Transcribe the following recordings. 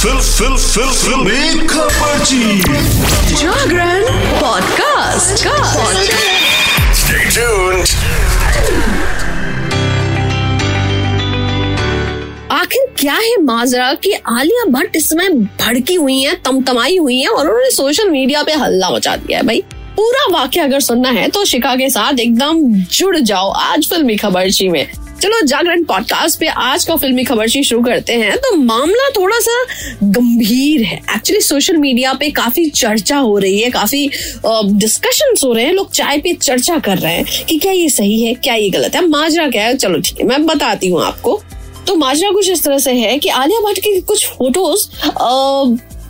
Fill फिल फिल फिल। जागरण पॉडकास्ट। Stay tuned. आखिर क्या है माजरा कि आलिया भट्ट इस समय भड़की हुई है तमतमाई हुई है और उन्होंने सोशल मीडिया पे हल्ला मचा दिया है भाई। पूरा वाक्य अगर सुनना है तो शिका के साथ एकदम जुड़ जाओ आज फिल्मी खबरची में। चलो जागरण पॉडकास्ट पे आज का फिल्मी खबरची शुरू करते हैं। तो मामला थोड़ा सा गंभीर है। एक्चुअली सोशल मीडिया पे काफ़ी चर्चा हो रही है काफ़ी डिस्कशन uh, हो रहे हैं। लोग चाय पे चर्चा कर रहे हैं कि क्या ये सही है क्या ये गलत है। माजरा क्या है? चलो ठीक है मैं बताती हूँ आपको। तो माजरा कुछ इस तरह से है कि आलिया भट्ट की कुछ फ़ोटोज़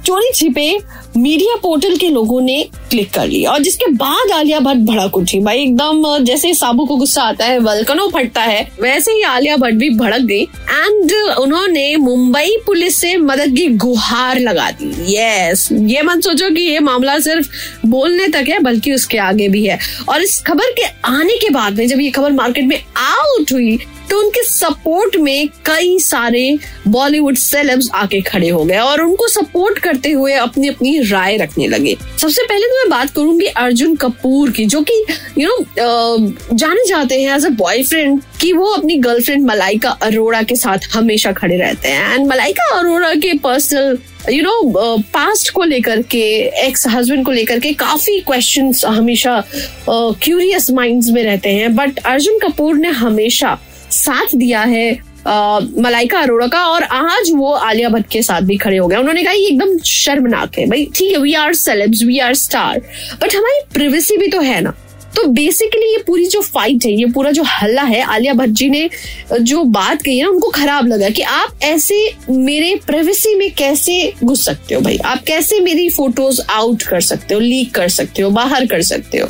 चोरी छिपे मीडिया पोर्टल के लोगों ने क्लिक कर लिया और जिसके बाद आलिया भट्ट भड़क उठी। भाई, एकदम जैसे साबू को गुस्सा आता है, वल्कनो फटता है, वैसे ही आलिया भट्ट भी भड़क गई। एंड उन्होंने मुंबई पुलिस से मदद की गुहार लगा दी। यस ये मत सोचो कि ये मामला सिर्फ़ बोलने तक है, बल्कि उसके आगे भी है। और इस खबर के आने के बाद में जब ये खबर मार्केट में आउट हुई तो उनके सपोर्ट में कई सारे बॉलीवुड सेलेब्स आके खड़े हो गए। और उनको सपोर्ट करते हुए अपनी अपनी राय रखने लगे। सबसे पहले तो मैं बात करूँगी अर्जुन कपूर की जो कि यू नो जाने जाते हैं एज अ बॉयफ्रेंड कि वो अपनी गर्लफ्रेंड मलाइका अरोड़ा के साथ हमेशा खड़े रहते हैं। एंड मलाइका अरोड़ा के पर्सनल यू नो पास्ट को लेकर के एक्स हस्बैंड को लेकर के काफ़ी क्वेश्चंस हमेशा क्यूरियस uh, माइंड्स में रहते हैं। बट अर्जुन कपूर ने हमेशा साथ दिया है मलाइका अरोड़ा का, और आज वो आलिया भट्ट के साथ भी खड़े हो गए। उन्होंने कहा, ये एकदम शर्मनाक है भाई। ठीक है we are celebs we are star but हमारी प्रिवेसी भी तो है ना। तो बेसिकली ये पूरी जो फाइट है, ये पूरा जो हल्ला है, आलिया भट्ट जी ने, जो बात कही ना, उनको खराब लगा कि आप ऐसे मेरे प्राइवेसी में कैसे घुस सकते हो भाई? आप कैसे मेरी फ़ोटोज़ आउट कर सकते हो लीक कर सकते हो, बाहर कर सकते हो,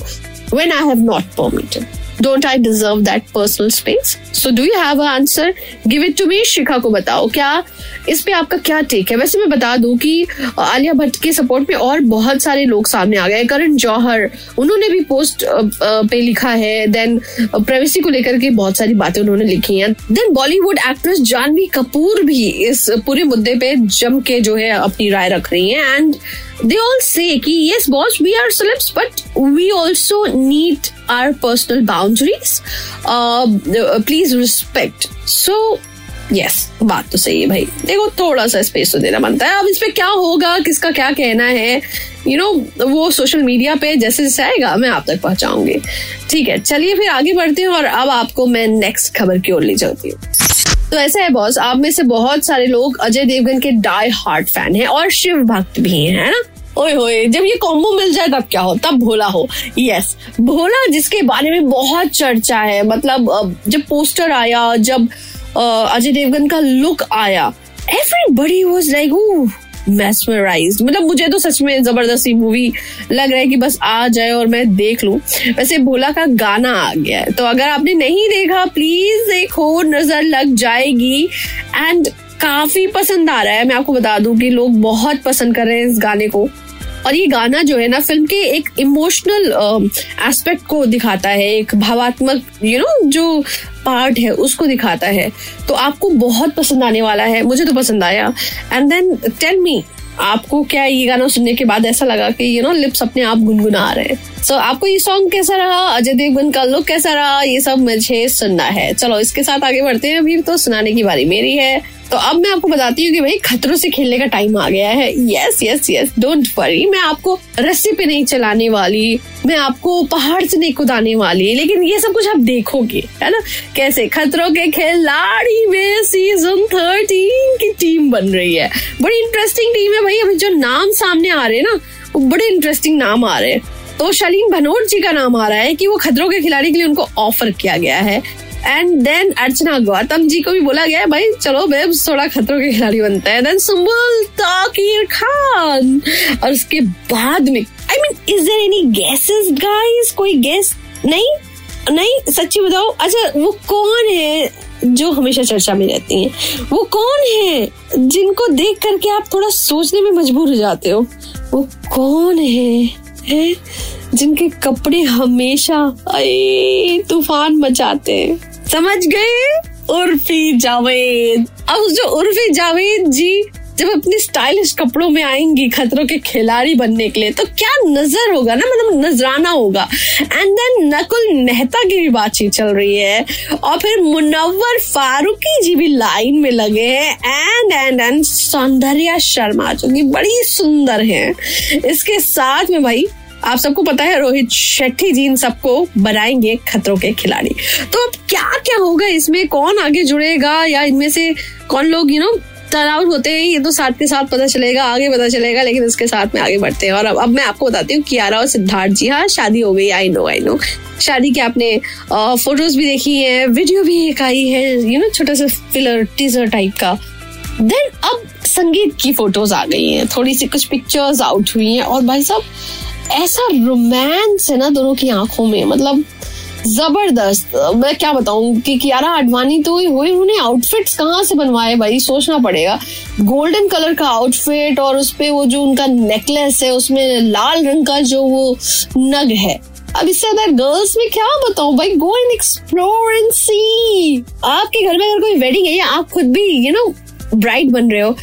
when I have not permitted. Don't I deserve that personal? So do you have an answer? Give it to me. Shikha को बताओ क्या इस पे आपका क्या टेक है वैसे मैं बता दूँ कि आलिया भट्ट के सपोर्ट में और बहुत सारे लोग सामने आ गए करण जौहर, उन्होंने भी पोस्ट पे लिखा है देन प्राइवेसी को लेकर के बहुत सारी बातें उन्होंने लिखी हैं then Bollywood actress Janhvi Kapoor भी इस पूरे मुद्दे पे जम के जो है अपनी राय रख रही हैं एंड दे ऑल से कि, yes, boss, we are celebs, but we also need our personal boundaries. Uh, please respect. So yes बात तो सही है भाई। देखो थोड़ा सा स्पेस तो देना बनता है। अब इस पे क्या होगा? किसका क्या कहना है? यू you नो know, वो सोशल मीडिया पे जैसे जैसे आएगा मैं आप तक पहुंचाऊँगी। ठीक है चलिए फिर आगे बढ़ते हैं और अब आपको मैं नेक्स्ट खबर की ओर ले जाती हूँ। तो ऐसा है बॉस आप में से बहुत सारे लोग अजय देवगन के डाई हार्ट फ़ैन हैं और शिव भक्त भी हैं है ना? ओए होए, जब ये कॉम्बो मिल जाए तब क्या हो? तब भोला हो। यस भोला जिसके बारे में बहुत चर्चा है मतलब जब पोस्टर आया, जब अजय देवगन का लुक आया एवरीबडी वाज लाइक mesmerized. मतलब मुझे तो सच में ज़बरदस्ती मूवी लग रहा है कि बस आ जाए और मैं देख लूँ। वैसे भोला का गाना आ गया है। तो अगर आपने नहीं देखा प्लीज़ देखो, नज़र लग जाएगी। एंड काफ़ी पसंद आ रहा है। मैं आपको बता दूँ कि लोग बहुत पसंद कर रहे हैं इस गाने को। और ये गाना जो है ना फ़िल्म के एक इमोशनल एस्पेक्ट को दिखाता है एक भावात्मक यू you नो know, जो पार्ट है उसको दिखाता है। तो आपको बहुत पसंद आने वाला है मुझे तो पसंद आया। एंड देन टेल मी आपको क्या ये गाना सुनने के बाद ऐसा लगा कि यू नो लिप्स अपने आप गुनगुना रहे हैं? सो आपको ये सॉन्ग कैसा रहा? अजय देवगन का लुक कैसा रहा? ये सब मुझे सुनना है। चलो इसके साथ आगे बढ़ते हैं। अभी तो सुनाने की बारी मेरी है। तो अब मैं आपको बताती हूँ कि भाई खतरों से खेलने का टाइम आ गया है। Yes yes yes don't worry मैं आपको रस्सी पे नहीं चलाने वाली, मैं आपको पहाड़ से नहीं कुदाने वाली, लेकिन ये सब कुछ आप देखोगे, है ना? कैसे? खतरों के खिलाड़ी में सीज़न थर्टीन की टीम बन रही है। बड़ी इंटरेस्टिंग टीम है भाई। अभी जो नाम सामने आ रहे हैं ना, वो बड़े इंटरेस्टिंग नाम आ रहे हैं। तो शालीन भनोट जी का नाम आ रहा है कि वो खतरों के खिलाड़ी के लिए उनको ऑफ़र किया गया है। एंड देन अर्चना गौतम जी को भी बोला गया है भाई चलो बेब्स थोड़ा खतरों के खिलाड़ी बनते हैं. देन सुम्बुल ताकिर खान। और उसके बाद में I mean is there any guesses guys कोई गेस नहीं? नहीं? सच्ची बताओ। अच्छा वो कौन है जो हमेशा चर्चा में रहती हैं? वो कौन है जिनको देख करके आप थोड़ा सोचने में मजबूर हो जाते हो? वो कौन है, है? जिनके कपड़े हमेशा तूफ़ान मचाते हैं। समझ गए? उर्फी जावेद। अब जो उर्फी जावेद जी जब अपने स्टाइलिश कपड़ों में आएँगी खतरों के खिलाड़ी बनने के लिए तो क्या नज़र होगा ना? मतलब नजराना होगा। एंड देन नकुल मेहता की भी बातचीत चल रही है। और फिर मुनव्वर फारूकी जी भी लाइन में लगे हैं। And and and Soundarya Sharma, जो कि बड़ी सुंदर हैं। इसके साथ में भाई आप सबको पता है, रोहित शेट्टी जी इन सबको बनाएँगे खतरों के खिलाड़ी। तो अब क्या क्या होगा इसमें? कौन आगे जुड़ेगा या इनमें से कौन लोग यू नो टर्न आउट होते हैं, ये तो साथ के साथ पता चलेगा, आगे पता चलेगा, लेकिन इसके साथ में आगे बढ़ते हैं। और अब अब मैं आपको बताती हूँ, कियारा और सिद्धार्थ जी हाँ शादी हो गई आई नो आई नो शादी के आपने फ़ोटोज़ भी देखी है वीडियो भी एक आई है यू नो छोटा सा फिलर टीजर टाइप का। देन अब संगीत की फ़ोटोज़ आ गई हैं, थोड़ी सी कुछ पिक्चर्स आउट हुई हैं, और भाई साहब ऐसा रोमांस है ना दोनों की आँखों में मतलब ज़बरदस्त। मैं क्या बताऊँ, कि कियारा आडवाणी तो हुई, उन्होंने आउटफिट्स कहाँ से बनवाए भाई? सोचना पड़ेगा। गोल्डन कलर का आउटफिट और उसपे वो जो उनका नेकलेस है, उसमें लाल रंग का जो वो नग है। अब इससे अदर गर्ल्स में क्या बताऊँ भाई go and explore and see आपके घर में अगर कोई वेडिंग है, या आप खुद भी यू नो ब्राइड बन रहे हो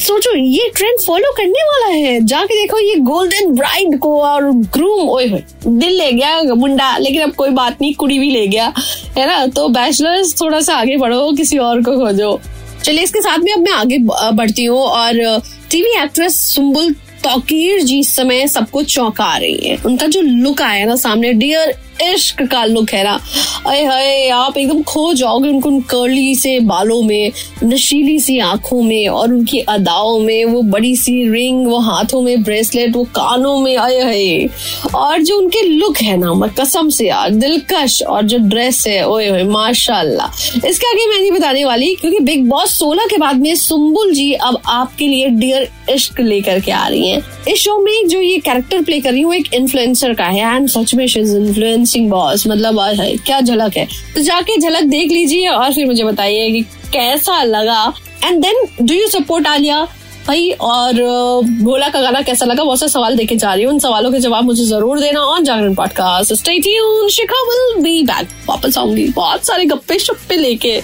सोचो, ये ट्रेंड फॉलो करने वाला है। जाके देखो ये गोल्डन ब्राइड को और ग्रूम ओए दिल ले गया मुंडा, लेकिन अब कोई बात नहीं, कुड़ी भी ले गया, है ना? तो बैचलर्स थोड़ा सा आगे बढ़ो, किसी और को खोजो। चलिए, इसके साथ में अब मैं आगे बढ़ती हूँ और टीवी एक्ट्रेस सुम्बुल तौकीर जी इस समय सबको चौंका रही है। उनका जो लुक आया ना सामने डियर इश्क का लुक है ना। अरे हाय, आप एकदम खो जाओगे उनको उन कर्ली से बालों में, नशीली सी आँखों में और उनकी अदाओं में, वो बड़ी सी रिंग वो हाथों में ब्रेसलेट वो कानों में, आए है और जो उनके लुक है ना मैं कसम से यार, दिलकश और जो ड्रेस है, ओए होए, माशाल्लाह। इसके आगे मैं नहीं बताने वाली, क्योंकि बिग बॉस सोलह के बाद में सुम्बुल जी अब आपके लिए डियर इश्क लेकर के आ रही है। इस शो में जो ये कैरेक्टर प्ले कर रही हूँ एक इन्फ्लुएंसर का है एंड सच में इन्फ्लुएंस डांसिंग बॉस मतलब क्या झलक है? तो जाके झलक देख लीजिए और फिर मुझे बताइए कि कैसा लगा। And then do you support Alia भाई, और भोला का गाना कैसा लगा? बहुत से सवाल देखे जा रही हूँ। उन सवालों के जवाब मुझे ज़रूर देना on Jagran podcast stay tune Shikha will be back वापस आऊँगी। बहुत सारे गप्पे शप्पे लेके।